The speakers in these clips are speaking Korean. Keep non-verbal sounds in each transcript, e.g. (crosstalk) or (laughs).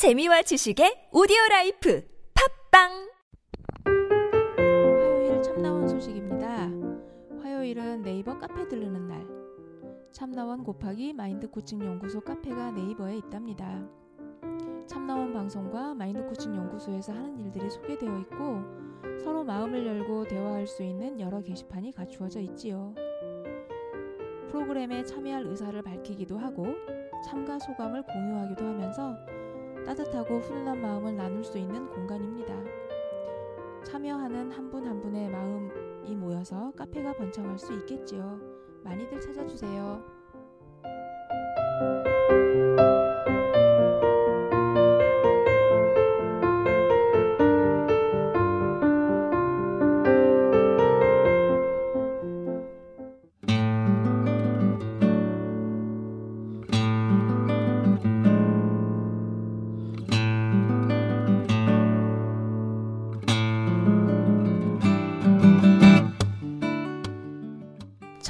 재미와 지식의 오디오 라이프 팟빵 화요일 참나원 소식입니다. 화요일은 네이버 카페 들르는 날. 참나원 곱하기 마인드 코칭 연구소 카페가 네이버에 있답니다. 참나원 방송과 마인드 코칭 연구소에서 하는 일들이 소개되어 있고 서로 마음을 열고 대화할 수 있는 여러 게시판이 갖추어져 있지요. 프로그램에 참여할 의사를 밝히기도 하고 참가 소감을 공유하기도 하면서 따뜻하고 훈훈한 마음을 나눌 수 있는 공간입니다. 참여하는 한분한 분의 마음이 모여서 카페가 번창할 수 있겠지요. 많이들 찾아주세요.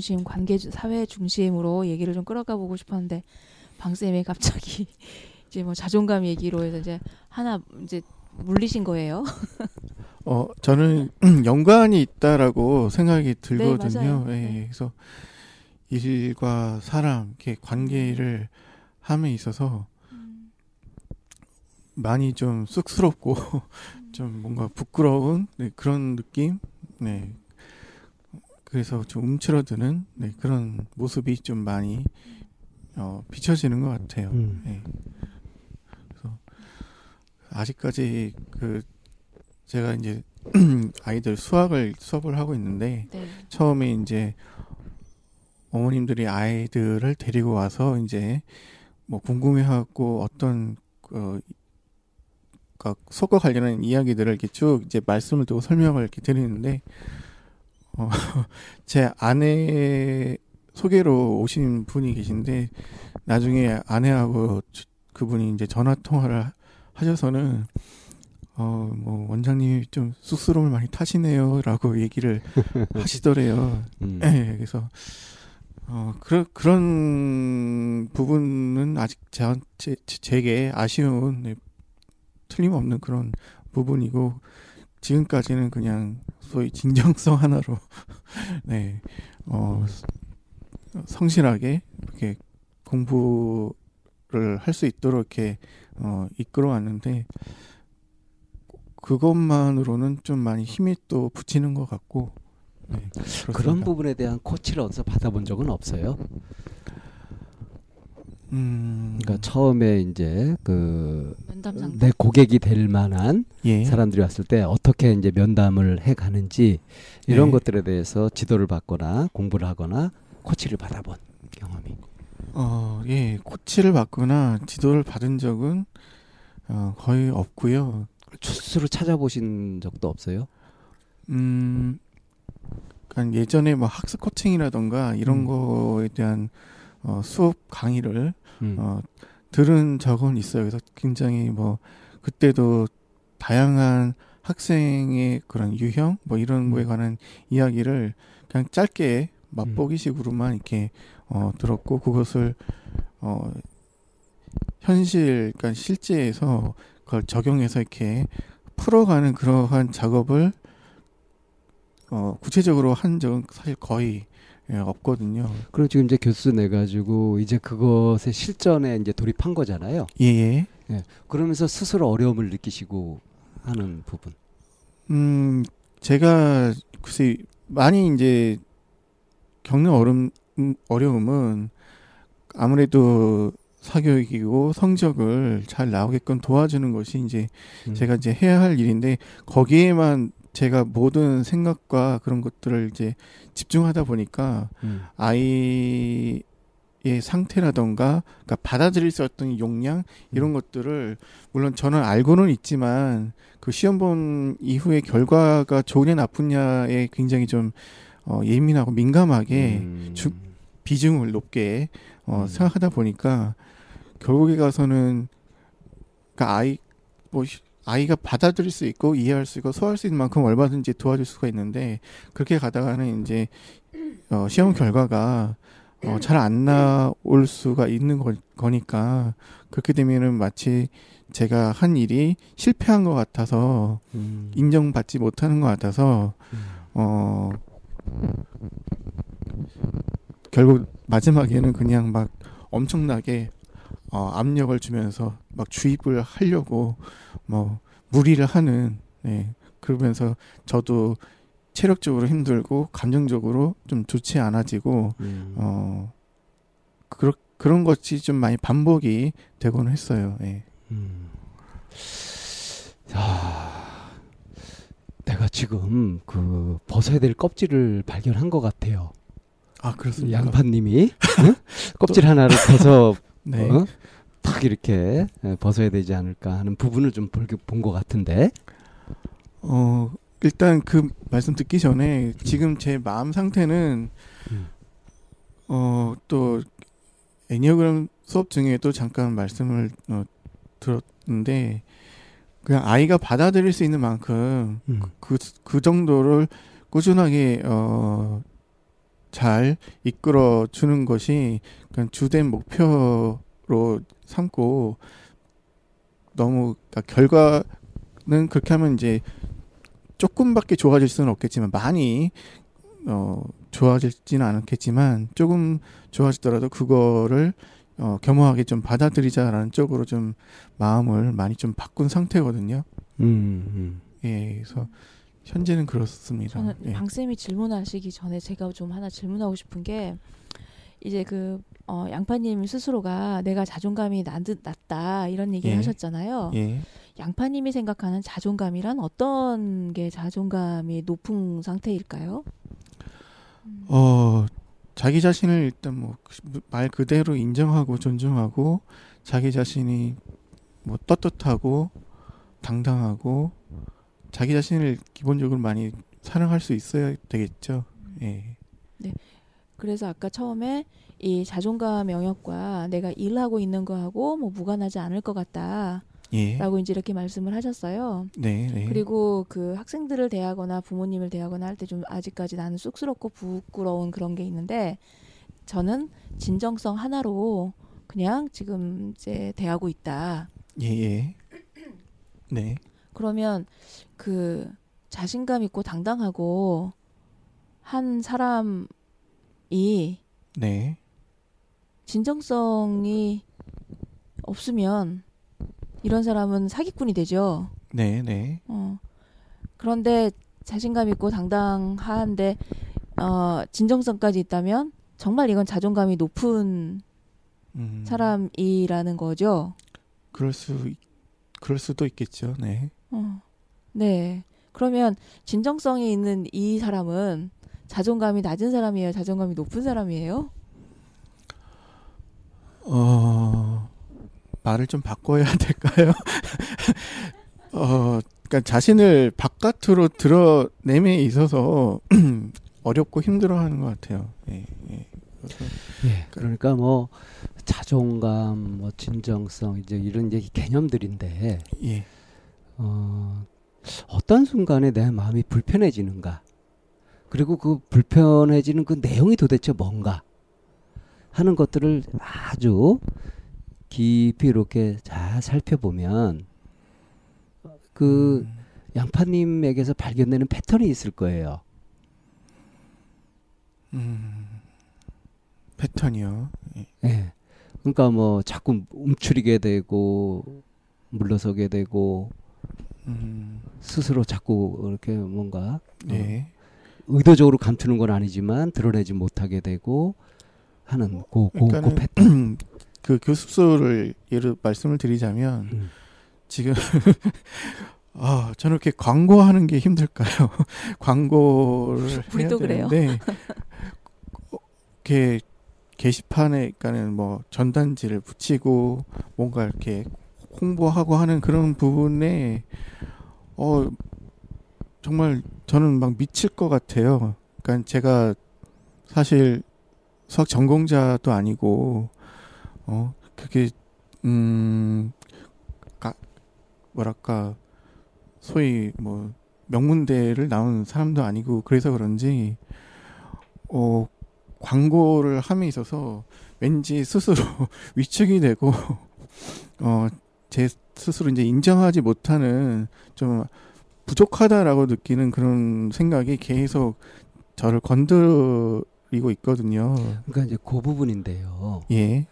중심, 관계 주- 사회 중심으로 얘기를 좀 끌어가 보고 싶었는데 방 쌤이 갑자기 (laughs) 이제 뭐 자존감 얘기로 해서 이제 하나 이제 물리신 거예요. 어, 저는 (clears throat) 연관이 있다라고 생각이 들거든요. 맞아요. 예, 네. 그래서 일과 사람, 이렇게 관계를 함에 있어서 많이 좀 쑥스럽고 (laughs) 좀 뭔가 부끄러운 네, 그런 느낌. 네. 그래서 좀 움츠러드는 네, 그런 모습이 좀 많이 어, 비춰지는 것 같아요. 음. 네. 그래서 아직까지 그 제가 이제 (clears throat) 아이들 수학을 수업을 하고 있는데 네, 처음에 이제 어머님들이 아이들을 데리고 와서 이제 뭐 궁금해하고 어떤 그 그러니까 수업과 관련한 이야기들을 이렇게 쭉 이제 말씀을 두고 설명을 이렇게 드리는데 어, (laughs) 제 아내 소개로 오신 분이 계신데 나중에 아내하고 저- 그분이 이제 전화 통화를 하- 하셔서는 어 뭐 원장님이 좀 쑥스러움을 많이 타시네요라고 (laughs) 얘기를 하시더래요. 음. 네, 그래서 어 그런 그런 부분은 아직 제, 제 제게 아쉬운 네, 틀림없는 그런 부분이고 지금까지는 그냥 소위 진정성 하나로 (laughs) 네 어 성실하게 이렇게 공부를 할 수 있도록 이렇게 어 이끌어 왔는데 그것만으로는 좀 많이 힘이 또 붙이는 것 같고 네, 그런. 부분에 대한 코치를 어디서 받아본 적은 없어요. 음, 그러니까 처음에 이제 그. 내 고객이 될 만한 예. 사람들이 왔을 때 어떻게 이제 면담을 해 가는지 이런 네. 것들에 대해서 지도를 받거나 공부를 하거나 코치를 받아본 경험이. 어, 예, 코치를 받거나 지도를 받은 적은 어, 거의 없고요. 스스로 찾아보신 적도 없어요? 음, 그러니까 예전에 뭐 학습 코칭이라던가 이런 음. 거에 대한 어, 수업 강의를 음. 어, 들은 적은 있어요. 그래서 굉장히 뭐 그때도 다양한 학생의 그런 유형 뭐 이런 거에 음. 관한 이야기를 그냥 짧게 맛보기식으로만 이렇게 어, 들었고 그것을 어, 현실 그러니까 실제에서 그걸 적용해서 이렇게 풀어가는 그러한 작업을 어, 구체적으로 한 적은 사실 거의 예, 없거든요. 그럼 지금 이제 교수 내 가지고 이제 그것의 실전에 이제 돌입한 거잖아요. 예, 예. 그러면서 스스로 어려움을 느끼시고 하는 부분. 음, 제가 글쎄 많이 이제 겪는 어려움, 음, 어려움은 아무래도 사교육이고 성적을 잘 나오게끔 도와주는 것이 이제 음. 제가 이제 해야 할 일인데 거기에만 제가 모든 생각과 그런 것들을 이제 집중하다 보니까 음. 아이의 상태라던가 그러니까 받아들일 수 있는 용량 이런 음. 것들을 물론 저는 알고는 있지만 그 시험 본 이후의 결과가 좋으냐 나쁘냐에 굉장히 좀 어, 예민하고 민감하게 음. 주- 비중을 높게 어, 음. 생각하다 보니까 결국에 가서는 그러니까 아이 뭐 시- 아이가 받아들일 수 있고 이해할 수 있고 소화할 수 있는 만큼 얼마든지 도와줄 수가 있는데 그렇게 가다가는 이제 어, 시험 결과가 어, 잘 안 나올 수가 있는 거, 거니까 그렇게 되면은 마치 제가 한 일이 실패한 것 같아서 음. 인정받지 못하는 것 같아서 음. 어 결국 마지막에는 그냥 막 엄청나게 어 압력을 주면서 막 주입을 하려고 뭐 무리를 하는 네 그러면서 저도 체력적으로 힘들고 감정적으로 좀 좋지 않아지고 음. 어 그런 그런 것이 좀 많이 반복이 되곤 했어요. 예. 음. 아, 내가 지금 그 벗어야 될 껍질을 발견한 것 같아요. 아 그렇습니까? 양파님이 (laughs) 응? 껍질 하나를 벗어 네. 어? 탁 이렇게 예, 벗어야 되지 않을까 하는 부분을 좀 본 것 같은데. 어, 일단 그 말씀 듣기 전에 지금 제 마음 상태는 음. 어, 또 애니어그램 수업 중에도 잠깐 말씀을 어, 들었는데 그냥 아이가 받아들일 수 있는 만큼 음. 그, 그 정도를 꾸준하게 어, 잘 이끌어 주는 것이 그냥 주된 목표로 삼고 너무 그러니까 결과는 그렇게 하면 이제 조금밖에 좋아질 수는 없겠지만 많이 어 좋아질지는 않겠지만 조금 좋아지더라도 그거를 어 겸허하게 좀 받아들이자라는 쪽으로 좀 마음을 많이 좀 바꾼 상태거든요. 음, 예, 그래서 현재는 그렇습니다. 저는 예. 방 쌤이 질문하시기 전에 제가 좀 하나 질문하고 싶은 게 이제 그 어, 양파님 스스로가 내가 자존감이 낮, 낮다 이런 얘기를 예. 하셨잖아요. 예. 양파님이 생각하는 자존감이란 어떤 게 자존감이 높은 상태일까요? 어, 자기 자신을 일단 뭐 말 그대로 인정하고 존중하고 자기 자신이 뭐 떳떳하고 당당하고 자기 자신을 기본적으로 많이 사랑할 수 있어야 되겠죠. 예. 그래서 아까 처음에 이 자존감 영역과 내가 일하고 있는 거하고 뭐 무관하지 않을 것 같다라고 예. 이제 이렇게 말씀을 하셨어요. 네, 네. 그리고 그 학생들을 대하거나 부모님을 대하거나 할 때 좀 아직까지 나는 쑥스럽고 부끄러운 그런 게 있는데 저는 진정성 하나로 그냥 지금 이제 대하고 있다. 예, 예. 네. 그러면 그 자신감 있고 당당하고 한 사람이 네. 진정성이 없으면 이런 사람은 사기꾼이 되죠. 네, 네. 어. 그런데 자신감 있고 당당한데 어, 진정성까지 있다면 정말 이건 자존감이 높은 음. 사람이라는 거죠. 그럴 수 있- 그럴 수도 있겠죠. 네. 어. 네. 그러면 진정성이 있는 이 사람은 자존감이 낮은 사람이에요? 자존감이 높은 사람이에요? 어, 말을 좀 바꿔야 (laughs) 될까요? 어, 그러니까 자신을 바깥으로 드러냄에 있어서 (clears throat) 어렵고 힘들어하는 것 같아요. 예, 예. 예. 그러니까 뭐 자존감, 뭐 진정성 이제 이런 이제 개념들인데 예, 어, 어떤 순간에 내 마음이 불편해지는가? 그리고 그 불편해지는 그 내용이 도대체 뭔가? 하는 것들을 아주 깊이 이렇게 잘 살펴보면 그 음, 양파님에게서 발견되는 패턴이 있을 거예요. 음, 패턴이요. 예. 예. 그러니까 뭐 자꾸 움츠리게 되고 물러서게 되고 음, 스스로 자꾸 이렇게 뭔가 네. 의도적으로 감추는 건 아니지만 드러내지 못하게 되고 하는 고, 고, 고 그러니까는 패턴. (clears throat) 그 교습소를 예를 말씀을 드리자면 음. 지금 (laughs) 아 저는 이렇게 광고하는 게 힘들까요? (laughs) 광고를 우리도 그래요. 어, 이렇게 게시판에 그러니까는 뭐 전단지를 붙이고 뭔가 이렇게 홍보하고 하는 그런 부분에 어 정말 저는 막 미칠 것 같아요. 그러니까 제가 사실 수학 전공자도 아니고 어 그게 음 가, 뭐랄까 소위 뭐 명문대를 나온 사람도 아니고 그래서 그런지 어 광고를 함에 있어서 왠지 스스로 (laughs) 위축이 되고 어 제 스스로 이제 인정하지 못하는 좀 부족하다라고 느끼는 그런 생각이 계속 저를 건드리고 있거든요. 그러니까 이제 그 부분인데요. 예.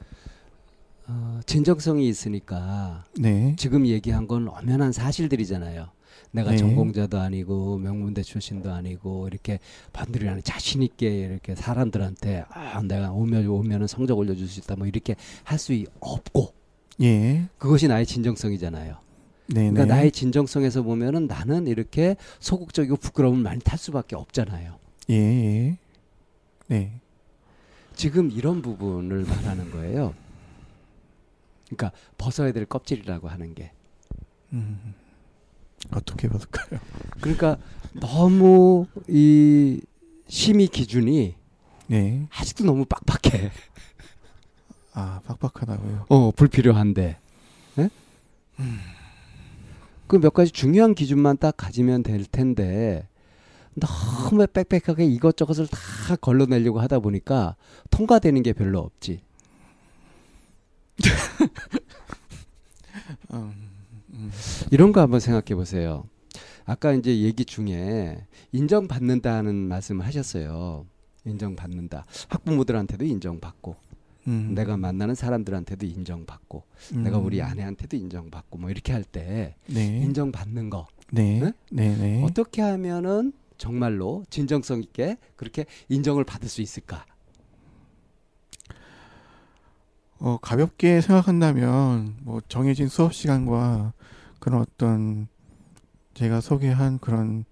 어, 진정성이 있으니까 네. 지금 얘기한 건 엄연한 사실들이잖아요. 내가 네. 전공자도 아니고 명문대 출신도 아니고 이렇게 반들이라는 자신 있게 이렇게 사람들한테 아 내가 오면 오면은 성적 올려줄 수 있다 뭐 이렇게 할 수 없고 예. 그것이 나의 진정성이잖아요. 네, 그러니까 네. 나의 진정성에서 보면은 나는 이렇게 소극적이고 부끄러움을 많이 탈 수밖에 없잖아요. 예, 예. 네. 지금 이런 부분을 말하는 거예요. 그러니까 벗어야 될 껍질이라고 하는 게. 음. 어떻게 벗을까요? 그러니까 너무 이 심의 기준이 네. 아직도 너무 빡빡해. 아, 빡빡하다고요. 어, 불필요한데. 예? 그 몇 가지 중요한 기준만 딱 가지면 될 텐데 너무 빽빽하게 이것저것을 다 걸러내려고 하다 보니까 통과되는 게 별로 없지. (laughs) 음, 음. 이런 거 한번 생각해 보세요. 아까 이제 얘기 중에 인정받는다는 말씀을 하셨어요. 인정받는다. 학부모들한테도 인정받고, 음. 내가 만나는 사람들한테도 인정받고, 음. 내가 우리 아내한테도 인정받고, 뭐 이렇게 할때 네. 인정받는 거 네. 네? 네, 네. 어떻게 하면은 정말로 진정성 있게 그렇게 인정을 받을 수 있을까? 어, 가볍게 생각한다면 뭐 정해진 수업 시간과 그런 어떤 제가 소개한 그런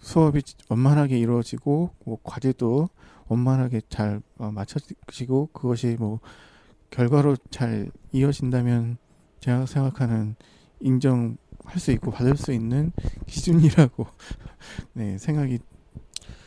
수업이 원만하게 이루어지고 뭐 과제도 원만하게 잘 어, 마쳐지고 그것이 뭐 결과로 잘 이어진다면 제가 생각하는 인정할 수 있고 받을 수 있는 기준이라고 (laughs) 네 생각이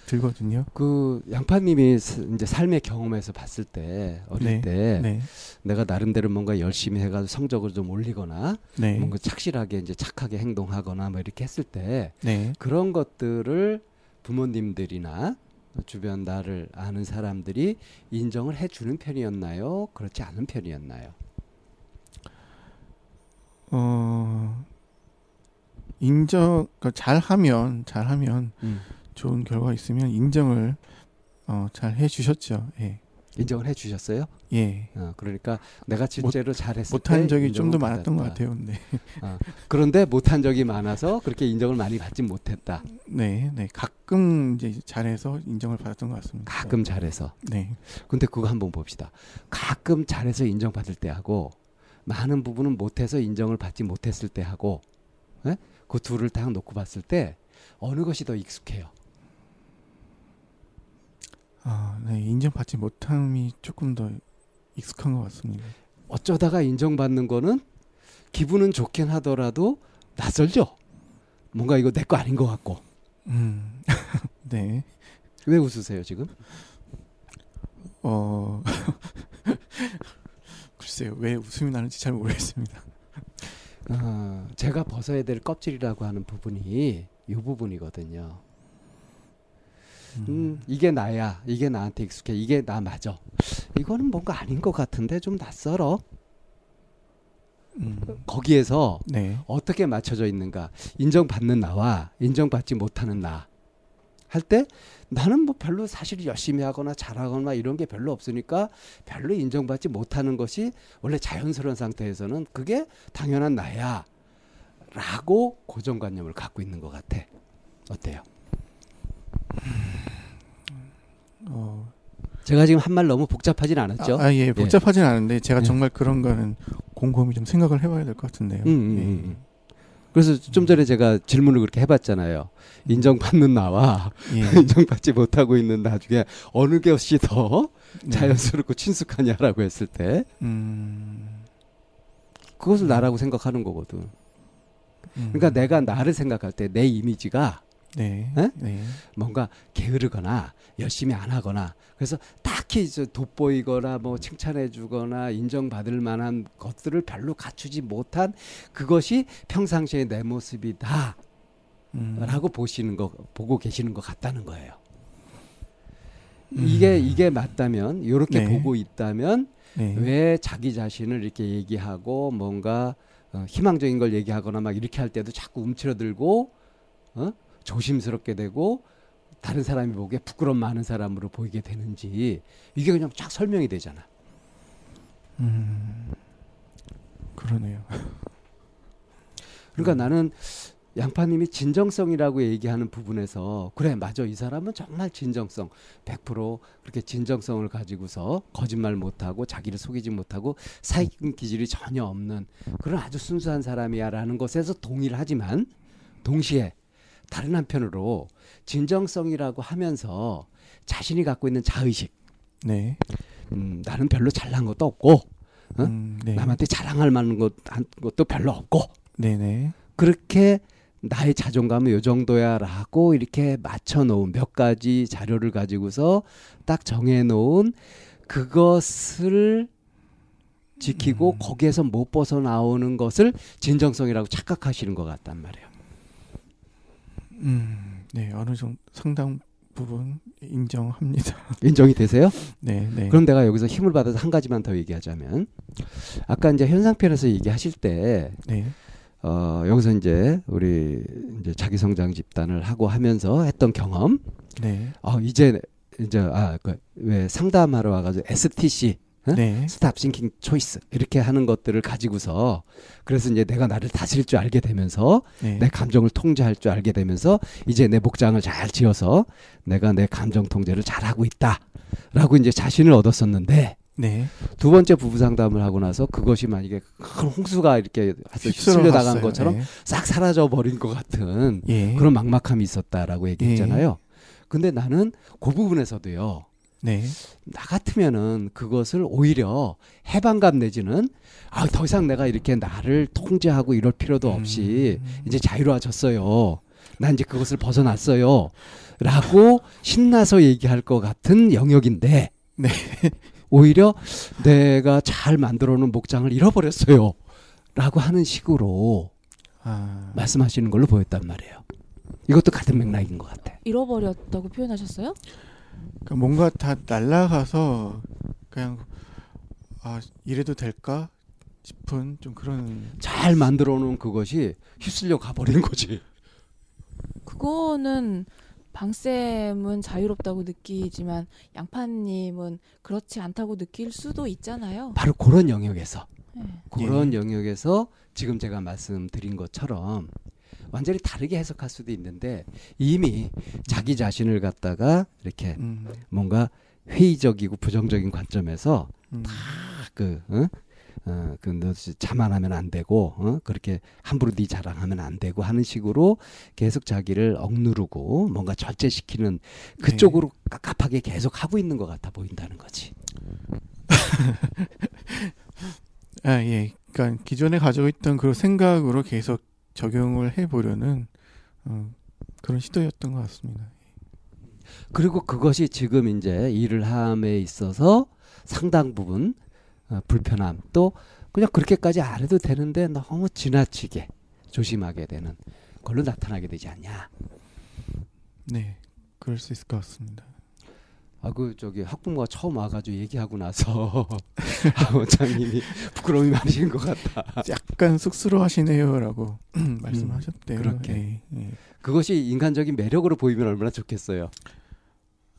들거든요. 그 양파님이 스- 이제 삶의 경험에서 봤을 때 어릴 네. 때 네, 내가 나름대로 뭔가 열심히 해가지고 성적을 좀 올리거나 네, 뭔가 착실하게 이제 착하게 행동하거나 뭐 이렇게 했을 때 네. 그런 것들을 부모님들이나 주변 나를 아는 사람들이 인정을 해주는 편이었나요? 그렇지 않은 편이었나요? 어 인정 그러니까 잘하면 잘하면 좋은 결과 있으면 인정을 어, 잘 해주셨죠. 예, 인정을 해주셨어요? 예. 어, 그러니까 내가 실제로 잘했을 못한 때 적이 좀 더 많았던 것. 같아요. 근데 그런데 못한 적이 많아서 그렇게 인정을 많이 받지 못했다. 네, 네. 가끔 이제 잘해서 인정을 받았던 것 같습니다. 가끔 잘해서. 네, 근데 그거 한번 봅시다. 가끔 잘해서 인정받을 때 하고 많은 부분은 못해서 인정을 받지 못했을 때 하고 예? 그 둘을 딱 놓고 봤을 때 어느 것이 더 익숙해요? 아, 네. 인정받지 못함이 조금 더 익숙한 것 같습니다. 어쩌다가 인정받는 거는 기분은 좋긴 하더라도 낯설죠. 뭔가 이거 내 거 아닌 것 같고. 음, (laughs) 네. 왜 웃으세요 지금? 어, (laughs) 글쎄요, 왜 웃음이 나는지 잘 모르겠습니다. 어, 제가 벗어야 될 껍질이라고 하는 부분이 이 부분이거든요. 음, 이게 나야. 이게 나한테 익숙해. 이게 나 맞아. 이거는 뭔가 아닌 것 같은데 좀 낯설어. 음, 할때 나는 뭐 별로 사실 열심히 하거나 잘하거나 이런 게 별로 없으니까 별로 인정받지 못하는 것이 원래 자연스러운 상태에서는 그게 당연한 나야 라고 고정관념을 갖고 있는 것 같아 어때요? 어, 제가 지금 한 말 너무 복잡하진 않았죠? 아, 예, 복잡하진 않은데 제가 예. 정말 그런 거는 곰곰이 좀 생각을 해봐야 될 것 같은데요. 음, 음, 예. 음, 음. 그래서 좀 전에 제가 질문을 그렇게 해봤잖아요. 인정받는 나와 예. (laughs) 인정받지 못하고 있는 나 중에 어느 것이 더 네. 자연스럽고 친숙하냐라고 했을 때 음, 그것을 나라고 생각하는 거거든. 음. 그러니까 내가 나를 생각할 때 내 이미지가 네. 에? 네. 뭔가 게으르거나 열심히 안 하거나 그래서 딱히 저 돋보이거나 뭐 칭찬해 주거나 인정받을 만한 것들을 별로 갖추지 못한 그것이 평상시의 내 모습이다 라고 음. 보시는 거 보고 계시는 것 같다는 거예요. 음. 이게 이게 맞다면 이렇게 네. 보고 있다면 네. 왜 자기 자신을 이렇게 얘기하고 뭔가 어, 희망적인 걸 얘기하거나 막 이렇게 할 때도 자꾸 움츠러들고 어? 조심스럽게 되고 다른 사람이 보기에 부끄러움 많은 사람으로 보이게 되는지 이게 그냥 쫙 설명이 되잖아. 음. 그러네요. 그러니까 음. 나는 양파님이 진정성이라고 얘기하는 부분에서 그래 맞아 이 사람은 정말 진정성 100% 그렇게 진정성을 가지고서 거짓말 못하고 자기를 속이지 못하고 사익 기질이 전혀 없는 그런 아주 순수한 사람이야라는 것에서 동의를 하지만 동시에 다른 한편으로 진정성이라고 하면서 자신이 갖고 있는 자의식 네. 음, 나는 별로 잘난 것도 없고 어? 음, 네. 남한테 자랑할 만한 것, 한 것도 별로 없고 네네. 그렇게 나의 자존감은 요 정도야라고 이렇게 맞춰 놓은 몇 가지 자료를 가지고서 딱 정해 놓은 그것을 지키고 음. 거기에서 못 벗어나오는 것을 진정성이라고 착각하시는 것 같단 말이에요. 음, 네. 어느 정도 상당 부분 인정합니다. (laughs) 인정이 되세요? 네, 네. 그럼 내가 여기서 힘을 받아서 한 가지만 더 얘기하자면 아까 이제 현상편에서 얘기하실 때 네. 어, 여기서 이제 우리 이제 자기 성장 집단을 하고 하면서 했던 경험 네. 어 이제 이제 아그왜 상담하러 와가지고 STC 응? 네. stop thinking choice 이렇게 하는 것들을 가지고서 그래서 이제 내가 나를 다스릴 줄 알게 되면서 네. 내 감정을 통제할 줄 알게 되면서 이제 내 목장을 잘 지어서 내가 내 감정 통제를 잘 하고 있다라고 이제 자신을 얻었었는데 네. 두 번째 부부 상담을 하고 나서 그것이 만약에 큰 홍수가 이렇게 휩쓸려 나간. 것처럼 네. 싹 사라져 버린 것 같은 예. 그런 막막함이 있었다라고 얘기했잖아요. 근데 나는 그 부분에서도요. 네. 나 같으면은 그것을 오히려 해방감 내지는 아 더 이상 내가 이렇게 나를 통제하고 이럴 필요도 없이 음. 이제 자유로워졌어요. 난 이제 그것을 벗어났어요. 라고 신나서 얘기할 것 같은 영역인데 네. 오히려 내가 잘 만들어 놓은 목장을 잃어버렸어요. 라고 하는 식으로 아. 말씀하시는 걸로 보였단 말이에요. 이것도 같은 맥락인 것 같아. 잃어버렸다고 표현하셨어요? 그러니까 뭔가 다 날라가서 그냥 아 이래도 될까 싶은 좀 그런 잘 만들어 놓은 그것이 휩쓸려 가버리는 거지. 그거는 방쌤은 자유롭다고 느끼지만 양파님은 그렇지 않다고 느낄 수도 있잖아요. 바로 그런 영역에서 네. 그런 영역에서 지금 제가 말씀드린 것처럼 완전히 다르게 해석할 수도 있는데 이미 자기 자신을 갖다가 이렇게 음, 뭔가 회의적이고 부정적인 관점에서 음, 그 어? 어, 그너 자만하면 안 되고 어? 그렇게 함부로 네 자랑하면 안 되고 하는 식으로 계속 자기를 억누르고 뭔가 절제시키는 그쪽으로 깝깝하게 계속 하고 있는 것 같아 보인다는 거지. (laughs) 아 예. 그러니까 기존에 가지고 있던 그 생각으로 계속 적용을 해보려는 어, 그런 시도였던 것 같습니다. 그리고 그것이 지금 이제 일을 함에 있어서 상당 부분 어, 불편함 또 그냥 그렇게까지 안 해도 되는데 너무 지나치게 조심하게 되는 걸로 나타나게 되지 않냐. 네, 그럴 수 있을 것 같습니다. 아그 저기 학부모가 처음 와가지고 얘기하고 나서 (laughs) 아, 원장님이 부끄러움이 많으신 것 같다. 약간 쑥스러워하시네요라고 (clears throat) 말씀하셨대요. 그렇게. 예, 예. 그것이 인간적인 매력으로 보이면 얼마나 좋겠어요.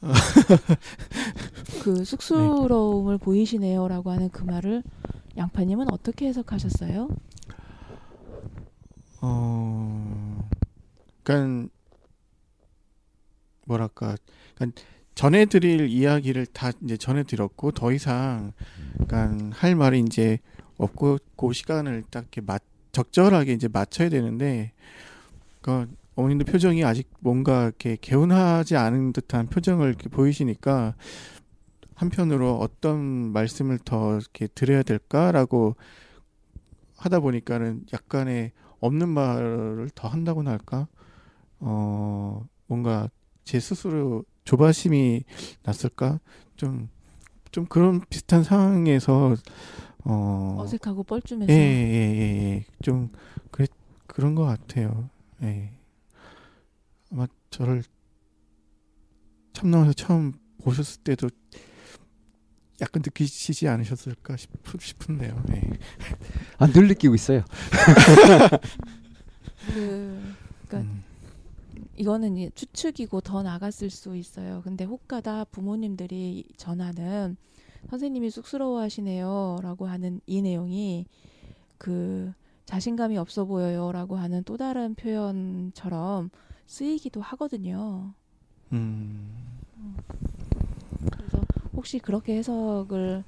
(laughs) 그 쑥스러움을 보이시네요라고 하는 그 말을 양파님은 어떻게 해석하셨어요? 어, 그러니까 뭐랄까, 그러니까 전해드릴 이야기를 다 이제 전해드렸고 더 이상, 그러니까 할 말이 이제 없고 그 시간을 딱 이렇게 맞, 적절하게 이제 맞춰야 되는데, 그 어머님도 표정이 아직 뭔가 이렇게 개운하지 않은 듯한 표정을 이렇게 보이시니까 한편으로 어떤 말씀을 더 이렇게 드려야 될까라고 하다 보니까는 약간의 없는 말을 더 한다고나 할까? 어, 뭔가 제 스스로 조바심이 났을까? 좀, 좀 그런 비슷한 상황에서, 어, 어색하고 뻘쭘해서 예, 예, 예, 예. 좀, 그래, 그런 것 같아요. 예. 아마 저를 참나와서 처음 보셨을 때도 약간 느끼시지 않으셨을까 싶, 싶은데요. 예. 아, 늘 느끼고 있어요. 그 그러니까 음, 이거는 추측이고 더 나갔을 수 있어요. 근데 혹가다 부모님들이 전하는 선생님이 쑥스러워하시네요 라고 하는 이 내용이 그 자신감이 없어 보여요 라고 하는 또 다른 표현처럼 쓰이기도 하거든요. 음, 그래서 혹시 그렇게 해석을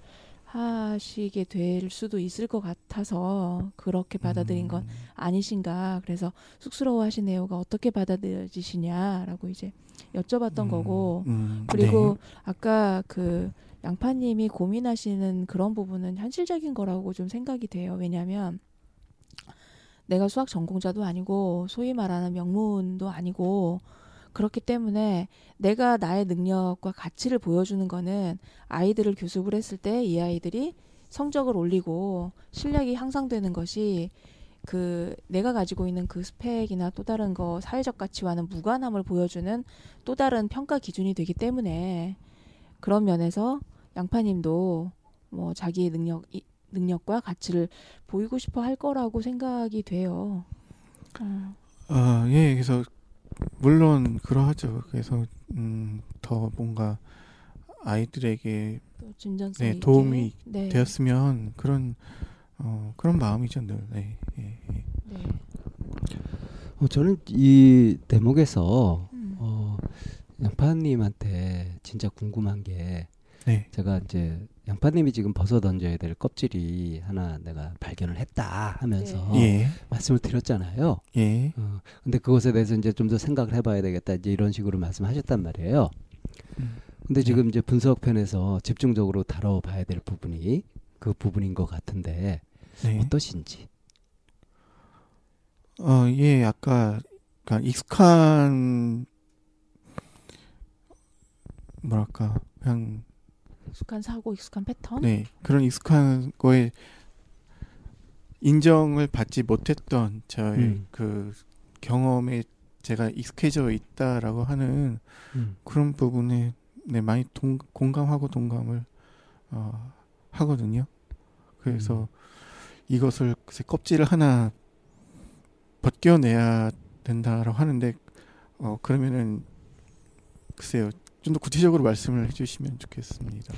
하시게 될 수도 있을 것 같아서 그렇게 받아들인 건 음, 아니신가. 그래서 쑥스러워하시네요가 어떻게 받아들여지시냐라고 이제 여쭤봤던 음, 거고. 음, 그리고 아까 그 양파님이 고민하시는 그런 부분은 현실적인 거라고 좀 생각이 돼요. 왜냐하면 내가 수학 전공자도 아니고 소위 말하는 명문도 아니고 그렇기 때문에 내가 나의 능력과 가치를 보여주는 거는 아이들을 교습을 했을 때 이 아이들이 성적을 올리고 실력이 향상되는 것이 그 내가 가지고 있는 그 스펙이나 또 다른 거 사회적 가치와는 무관함을 보여주는 또 다른 평가 기준이 되기 때문에 그런 면에서 양파님도 뭐 자기의 능력 이, 능력과 가치를 보이고 싶어 할 거라고 생각이 돼요. 어, 아, 예, 그래서 물론 그러하죠. 그래서 음, 더 뭔가 아이들에게 네. 도움이 네, 되었으면 그런 어, 그런 마음이죠, 늘. 네, 예, 예. 네. 어, 저는 이 대목에서 음. 어, 양파님한테 진짜 궁금한 게 네, 제가 이제 양파님이 지금 벗어 던져야 될 껍질이 하나 내가 발견을 했다 하면서 네. 예, 말씀을 드렸잖아요. 예, 어, 근데 그것에 대해서 이제 좀 더 생각을 해봐야 되겠다 이제 이런 식으로 말씀하셨단 말이에요. 음. 근데 네. 지금 이제 분석 편에서 집중적으로 다뤄봐야 될 부분이 그 부분인 것 같은데 네. 어떠신지. 어, 예, 아까 그러니까 익숙한 뭐랄까 그냥 익숙한 사고, 익숙한 패턴. 네 그런 익숙한 거에 인정을 받지 못했던 저의 음. 그 경험에 제가 익숙해져 있다라고 하는 음. 그런 부분에 네 많이 동, 공감하고 동감을 어, 하거든요. 그래서 음. 이것을 껍질을 하나 벗겨내야 된다라고 하는데 어 그러면은 글쎄요 좀 더 구체적으로 말씀을 해주시면 좋겠습니다.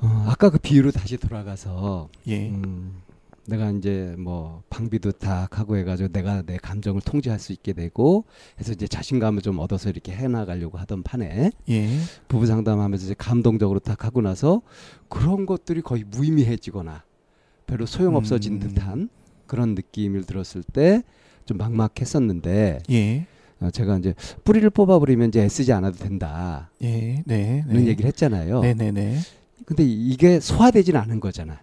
어, 아까 그 비유로 다시 돌아가서 예, 음, 내가 이제 뭐 방비도 딱 하고 해가지고 내가 내 감정을 통제할 수 있게 되고 해서 이제 자신감을 좀 얻어서 이렇게 해나가려고 하던 판에 예, 부부 상담하면서 이제 감동적으로 딱 하고 나서 그런 것들이 거의 무의미해지거나 별로 소용없어진 음. 듯한 그런 느낌을 들었을 때 좀 막막했었는데 예, 어, 제가 이제 뿌리를 뽑아버리면 이제 애쓰지 않아도 된다 예, 네, 이런 네, 얘기를 했잖아요. 네, 네, 네. 근데 이게 소화되진 않은 거잖아.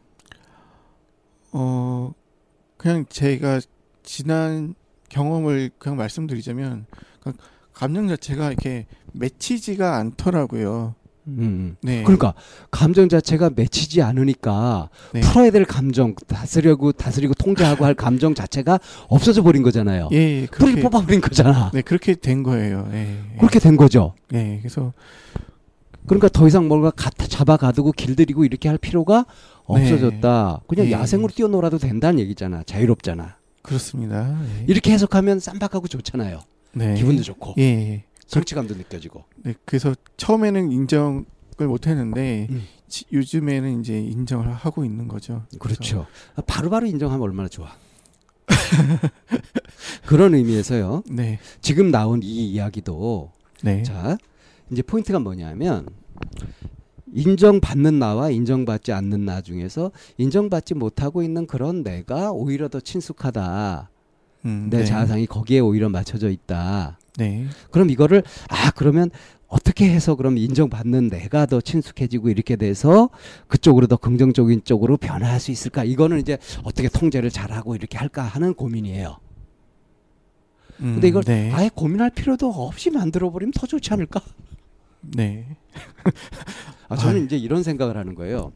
어 그냥 제가 지난 경험을 그냥 말씀드리자면 그 감정 자체가 이렇게 맺히지가 않더라고요. 음. 네, 그러니까 감정 자체가 맺히지 않으니까 네. 풀어야 될 감정 다스려고 다스리고 통제하고 할 감정 자체가 없어져 버린 거잖아요. 예, 예, 그렇게 뽑아버린 거잖아. 네 그렇게 된 거예요. 예, 예. 그렇게 된 거죠. 네, 그래서 그러니까 더 이상 뭔가 가, 잡아 가두고 길들이고 이렇게 할 필요가 없어졌다. 그냥 예. 야생으로 뛰어놀아도 된다는 얘기잖아. 자유롭잖아. 그렇습니다. 예. 이렇게 해석하면 쌈박하고 좋잖아요. 네. 기분도 좋고 예, 예. 성취감도 느껴지고. 네, 그래서 처음에는 인정을 못했는데 음. 지- 요즘에는 이제 인정을 하고 있는 거죠. 그렇죠. 바로 바로 인정하면 얼마나 좋아. (laughs) 그런 의미에서요. 네, 지금 나온 이 이야기도 네, 자 이제 포인트가 뭐냐면 인정받는 나와 인정받지 않는 나 중에서 인정받지 못하고 있는 그런 내가 오히려 더 친숙하다. 음, 내 네, 자아상이 거기에 오히려 맞춰져 있다. 네, 그럼 이거를 아 그러면 어떻게 해서 그럼 인정받는 내가 더 친숙해지고 이렇게 돼서 그쪽으로 더 긍정적인 쪽으로 변화할 수 있을까? 이거는 이제 어떻게 통제를 잘하고 이렇게 할까 하는 고민이에요. 음, 근데 이걸 네, 아예 고민할 필요도 없이 만들어 버리면 더 좋지 않을까? 네, (laughs) 아, 저는 아유. 이제 이런 생각을 하는 거예요.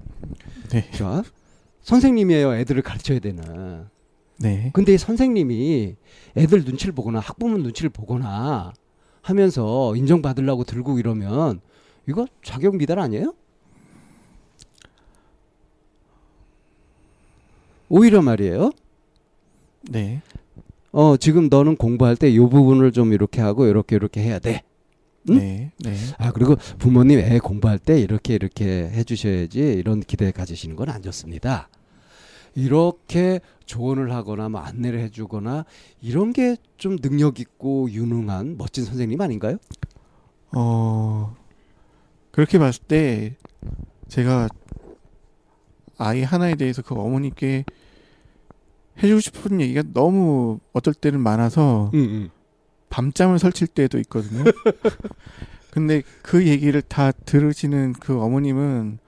네, 자, 선생님이에요. 애들을 가르쳐야 되는. 네, 근데 이 선생님이 애들 눈치를 보거나 학부모 눈치를 보거나 하면서 인정받으려고 들고 이러면 이거 자격 미달 아니에요? 오히려 말이에요. 네, 어, 지금 너는 공부할 때 이 부분을 좀 이렇게 하고 이렇게 이렇게 해야 돼. 응? 네, 네, 아, 그리고 부모님 애 공부할 때 이렇게 이렇게 해 주셔야지 이런 기대 가지시는 건 안 좋습니다. 이렇게 조언을 하거나 뭐 안내를 해 주거나 이런 게 좀 능력 있고 유능한 멋진 선생님 아닌가요? 어 그렇게 봤을 때 제가 아이 하나에 대해서 그 어머니께 해주고 싶은 얘기가 너무 어떨 때는 많아서 응, 응. 밤잠을 설칠 때도 있거든요. (laughs) 근데 그 얘기를 다 들으시는 그 어머님은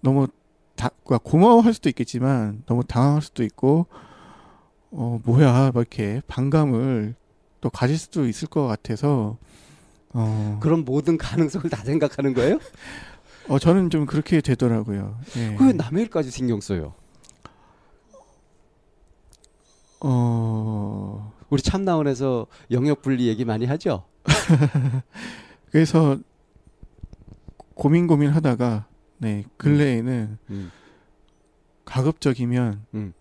너무 다 그러니까 고마워할 수도 있겠지만 너무 당황할 수도 있고 어 뭐야 막 이렇게 반감을 또 가질 수도 있을 것 같아서 어, 그런 모든 가능성을 다 생각하는 거예요? 어 저는 좀 그렇게 되더라고요. 예. 왜 남의 일까지 신경 써요? 어 우리 참나원에서 영역 분리 얘기 많이 하죠? (laughs) 그래서 고민 고민 하다가 네 근래에는 음. 가급적이면 음.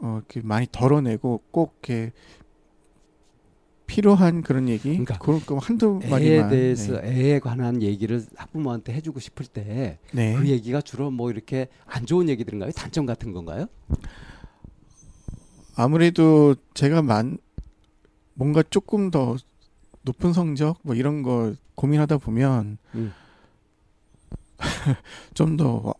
어 이렇게 많이 덜어내고 꼭 이렇게 필요한 그런 얘기 그러니까 그런 거 한두 애에 마디만 대해서 네. 애에 관한 얘기를 학부모한테 해주고 싶을 때그 네. 얘기가 주로 뭐 이렇게 안 좋은 얘기들인가요? 단점 같은 건가요? 아무래도 제가 만 뭔가 조금 더 높은 성적 뭐 이런 거 고민하다 보면 음. (laughs) 좀 더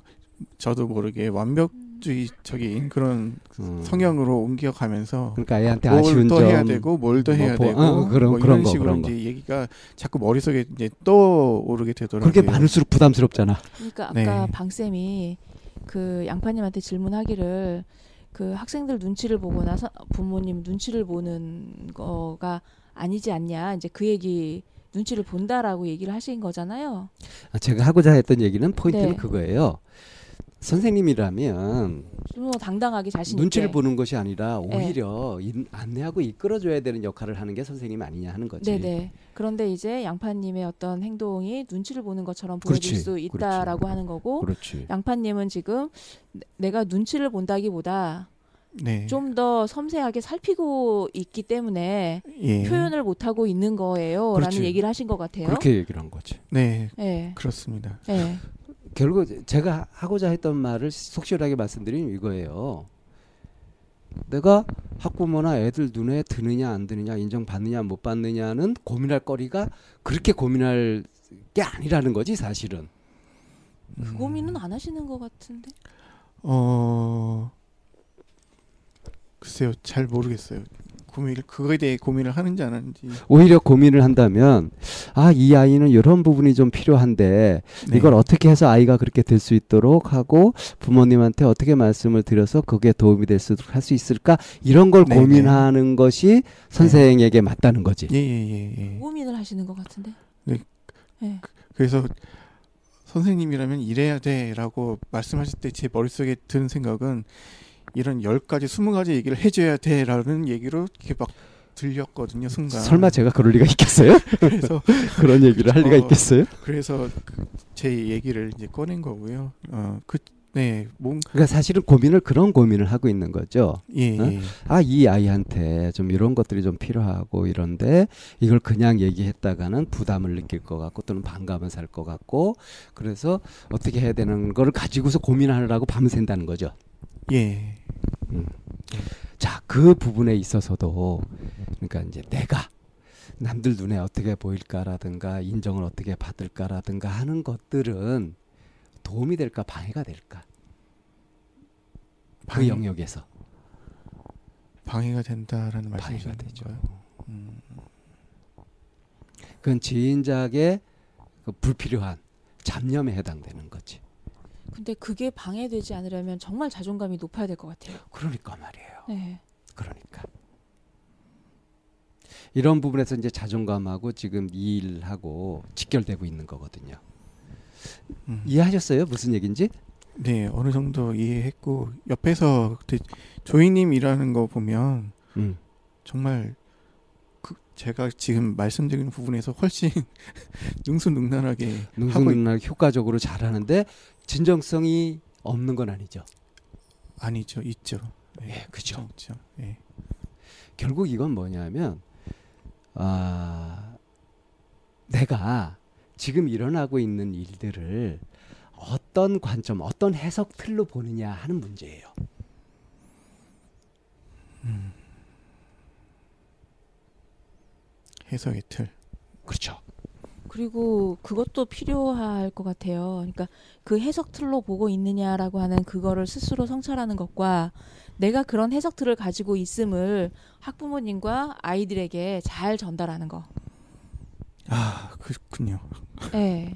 저도 모르게 완벽주의적인 그런 음. 성향으로 옮겨가면서 그러니까 애한테 뭘 아쉬운 더점 해야 되고 뭘더뭐 해야 보- 되고 어, 그런- 뭐 그런 이런 거, 식으로 그런 거. 이제 얘기가 자꾸 머릿속에 이제 떠오르게 되더라고요. 그렇게 많을수록 부담스럽잖아. 그러니까 아까 네. 방 쌤이 그 양파님한테 질문하기를 그 학생들 눈치를 보거나 서- 부모님 눈치를 보는 거가 아니지 않냐 이제 그 얘기 눈치를 본다라고 얘기를 하신 거잖아요. 아, 제가 하고자 했던 얘기는 포인트는 네. 그거예요. 선생님이라면 좀더 당당하게 자신 눈치를 있게. 보는 것이 아니라 네. 오히려 인- 안내하고 이끌어줘야 되는 역할을 하는 게 선생님 아니냐 하는 거지. 네네. 그런데 이제 양파님의 어떤 행동이 눈치를 보는 것처럼 보여질 그렇지, 수 있다라고 하는 거고 그렇지. 양파님은 지금 내- 내가 눈치를 본다기보다 네. 좀 더 섬세하게 살피고 있기 때문에 예. 표현을 못 하고 있는 거예요라는 그렇지. 얘기를 하신 것 같아요. 그렇게 얘기를 한 거지. 네. 네. 그렇습니다. 네. 결국 제가 하고자 했던 말을 속시원하게 말씀드리면 이거예요. 내가 학부모나 애들 눈에 드느냐 안 드느냐 인정받느냐 못 받느냐는 고민할 거리가 그렇게 고민할 게 아니라는 거지 사실은. 그 음. 고민은 안 하시는 것 같은데. 어 글쎄요 잘 모르겠어요. 고민을 그거에 대해 고민을 하는지 안 하는지. 오히려 고민을 한다면 아 이 아이는 이런 부분이 좀 필요한데 네. 이걸 어떻게 해서 아이가 그렇게 될 수 있도록 하고 부모님한테 어떻게 말씀을 드려서 그게 도움이 될 수 있도록 할 수 있을까 이런 걸 네네. 고민하는 것이 선생에게 맞다는 거지. 예예예 예, 예. 고민을 하시는 것 같은데. 네. 네. 그래서 선생님이라면 이래야 돼라고 말씀하실 때 제 머릿속에 드는 생각은 이런 열 가지 스무 가지 얘기를 해줘야 돼라는 얘기로 이렇게 막 들렸거든요 순간. 설마 제가 그럴 리가 있겠어요? (laughs) 그래서 (laughs) 그런 얘기를 할 리가 어, 있겠어요? 그래서 그제 얘기를 이제 꺼낸 거고요. 어 그 네 뭔 그러니까 사실은 고민을 그런 고민을 하고 있는 거죠. 예, 어? 예. 아, 이 아이한테 좀 이런 것들이 좀 필요하고 이런데 이걸 그냥 얘기했다가는 부담을 느낄 것 같고 또는 반감을 살 것 같고 그래서 어떻게 해야 되는 걸 가지고서 고민하느라고 밤을 샌다는 거죠. 예. 자, 그 부분에 있어서도 그러니까 이제 내가 남들 눈에 어떻게 보일까라든가 인정을 어떻게 받을까라든가 하는 것들은 도움이 될까 방해가 될까 그 방해- 영역에서 방해가 된다라는 말씀이신 되죠. 거예요. 음, 그건 지인작의 그 불필요한 잡념에 해당되는 거지. 근데 그게 방해되지 않으려면 정말 자존감이 높아야 될 것 같아요. 그러니까 말이에요. 네. 그러니까 이런 부분에서 이제 자존감하고 지금 이 일하고 직결되고 있는 거거든요. 음. 이해하셨어요? 무슨 얘기인지? 네, 어느 정도 이해했고 옆에서 그때 조이님 일하는 거 보면 음. 정말 그 제가 지금 말씀드리는 부분에서 훨씬 (laughs) 능수능란하게 하고 있, 능수능란 효과적으로 잘하는데 진정성이 없는 건 아니죠. 아니죠, 있죠. 예, 그죠. 있죠. 예. 결국 이건 뭐냐면 아 내가 지금 일어나고 있는 일들을 어떤 관점, 어떤 해석 틀로 보느냐 하는 문제예요. 해석의 틀. 그렇죠. 그리고 그것도 필요할 것 같아요. 그러니까 그 해석 틀로 보고 있느냐라고 하는 그거를 스스로 성찰하는 것과 내가 그런 해석 틀을 가지고 있음을 학부모님과 아이들에게 잘 전달하는 거. 아, 그렇군요. 네.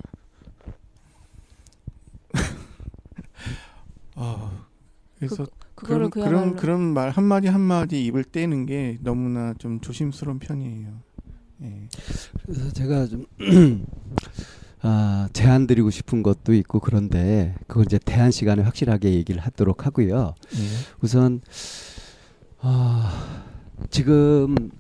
아, (laughs) 그래서 그런 그야말로 그런 그런 말 한마디 한마디 입을 떼는 게 너무나 좀 조심스러운 편이에요. 예. 그래서 제가 좀 (clears throat) 아, 제안 드리고 싶은 것도 있고 그런데 그건 이제 대한 시간에 확실하게 얘기를 하도록 하고요. 예. 우선 아, 지금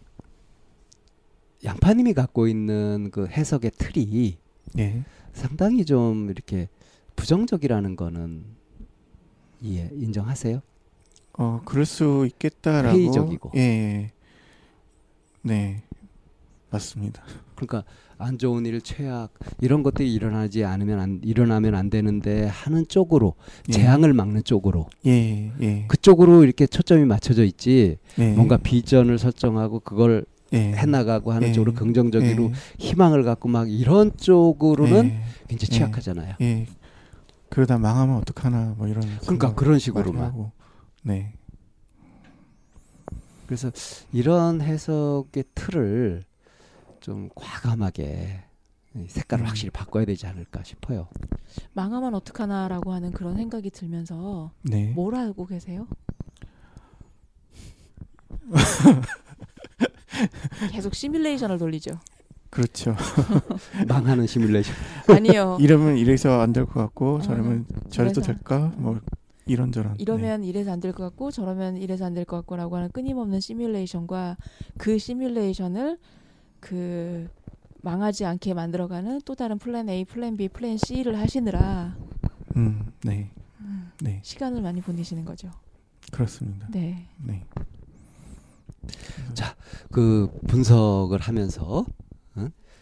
양파님이 갖고 있는 그 해석의 틀이 예. 상당히 좀 이렇게 부정적이라는 거는 이해 인정하세요? 어, 그럴 수 있겠다라고. 회의적이고. 예. 네. 맞습니다. 그러니까 안 좋은 일, 최악 이런 것들이 일어나지 않으면 안, 일어나면 안 되는데 하는 쪽으로 예. 재앙을 막는 쪽으로 예. 예. 그쪽으로 이렇게 초점이 맞춰져 있지 예. 뭔가 비전을 설정하고 그걸 예. 해나가고 하는 예. 쪽으로 긍정적으로 예. 희망을 갖고 막 이런 쪽으로는 예. 굉장히 예. 취약하잖아요. 예. 그러다 망하면 어떡하나 뭐 이런 그러니까 그런 식으로만. 네. 그래서 이런 해석의 틀을 좀 과감하게 색깔을 음. 확실히 바꿔야 되지 않을까 싶어요. 망하면 어떡하나라고 하는 그런 생각이 들면서 네. 뭘 하고 계세요? (laughs) 계속 시뮬레이션을 돌리죠. 그렇죠. (laughs) 망하는 시뮬레이션. 아니요. (laughs) 이러면 이래서 안 될 것 같고 어, 저러면 저래도. 될까? 뭐 이런저런. 이러면 이래서 안 될 것 같고 저러면 이래서 안 될 것 같고라고 하는 끊임없는 시뮬레이션과 그 시뮬레이션을 그 망하지 않게 만들어가는 또 다른 플랜 A, 플랜 B, 플랜 C를 하시느라 네. 음, 네. 네. 시간을 많이 보내시는 거죠. 그렇습니다. 네. 네. 그 분석을 하면서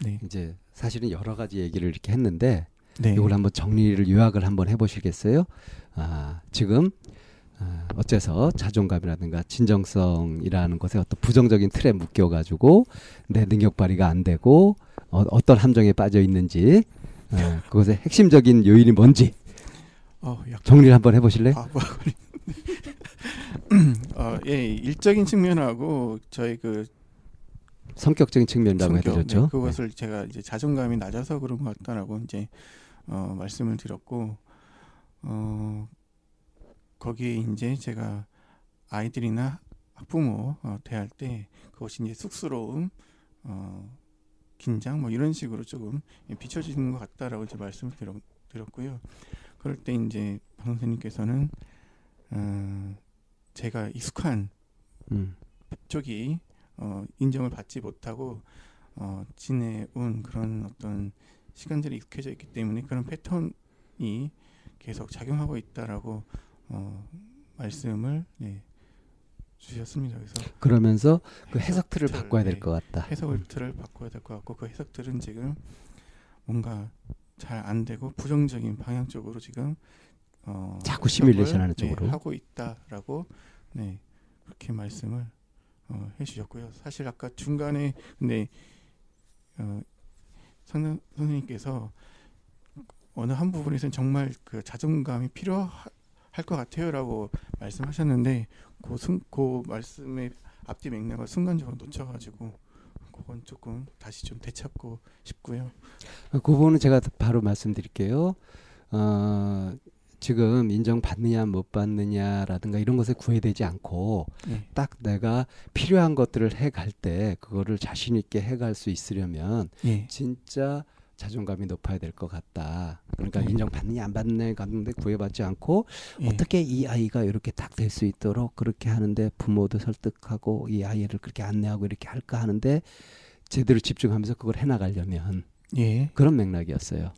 네. 이제 사실은 여러 가지 얘기를 이렇게 했는데 네. 이걸 한번 정리를 요약을 한번 해보시겠어요? 아, 지금 아, 어째서 자존감이라든가 진정성이라는 것에 어떤 부정적인 틀에 묶여가지고 내 능력 발휘가 안 되고 어, 어떤 함정에 빠져 있는지 아, 그것의 핵심적인 요인이 뭔지 어, 약 정리를 한번 해보실래요? 아, 뭐 어, 예, 일적인 측면하고 저희 그 성격적인 측면이라고 성격, 해드렸죠. 네, 그것을 제가 이제 자존감이 낮아서 그런 것 같다라고 이제 어, 말씀을 드렸고 어, 거기에 이제 제가 아이들이나 학부모 어, 대할 때 그것이 이제 쑥스러움, 어, 긴장 뭐 이런 식으로 조금 비춰지는 것 같다라고 이제 말씀을 드렸, 드렸고요. 그럴 때 이제 방 선생님께서는 어, 제가 익숙한 음, 쪽이 어, 인정을 받지 못하고 어, 지내온 그런 어떤 시간들이 익숙해져 있기 때문에 그런 패턴이 계속 작용하고 있다라고 어, 말씀을 네, 주셨습니다. 그래서 그러면서 그 해석 틀을 틀, 바꿔야 될 네, 것 같다. 해석을 틀을 바꿔야 될 것 같고 그 해석 틀은 지금 뭔가 잘 안 되고 부정적인 방향 쪽으로 지금 어, 자꾸 시뮬레이션 하는 해석을, 쪽으로. 네, 하고 있다라고 네 그렇게 말씀을 어, 해주셨고요. 사실 아까 중간에 근데 어, 선 선생님께서 어느 한 부분에서는 정말 그 자존감이 필요 할 것 같아요라고 말씀하셨는데 그, 순, 그 말씀의 앞뒤 맥락을 순간적으로 놓쳐가지고 그건 조금 다시 좀 되찾고 싶고요. 그 부분은 제가 바로 말씀드릴게요. 어, 지금 인정받느냐 못 받느냐라든가 이런 것에 구애되지 않고 네. 딱 내가 필요한 것들을 해갈 때 그거를 자신 있게 해갈 수 있으려면 예. 진짜 자존감이 높아야 될 것 같다. 그러니까 네. 인정받느냐 안 받느냐에 갔는데 구애받지 않고 예. 어떻게 이 아이가 이렇게 딱 될 수 있도록 그렇게 하는데 부모도 설득하고 이 아이를 그렇게 안내하고 이렇게 할까 하는데 제대로 집중하면서 그걸 해나가려면 예. 그런 맥락이었어요.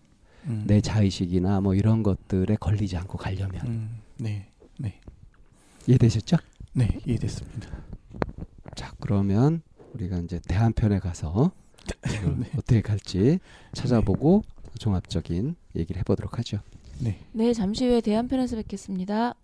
음. 내 자의식이나 뭐 이런 것들에 걸리지 않고 가려면 음. 네. 네. 이해되셨죠? 네. 이해됐습니다. 자 그러면 우리가 이제 대한편에 가서 네. 어떻게 갈지 찾아보고 종합적인 얘기를 해보도록 하죠. 네. 네, 잠시 후에 대한 편에서 뵙겠습니다.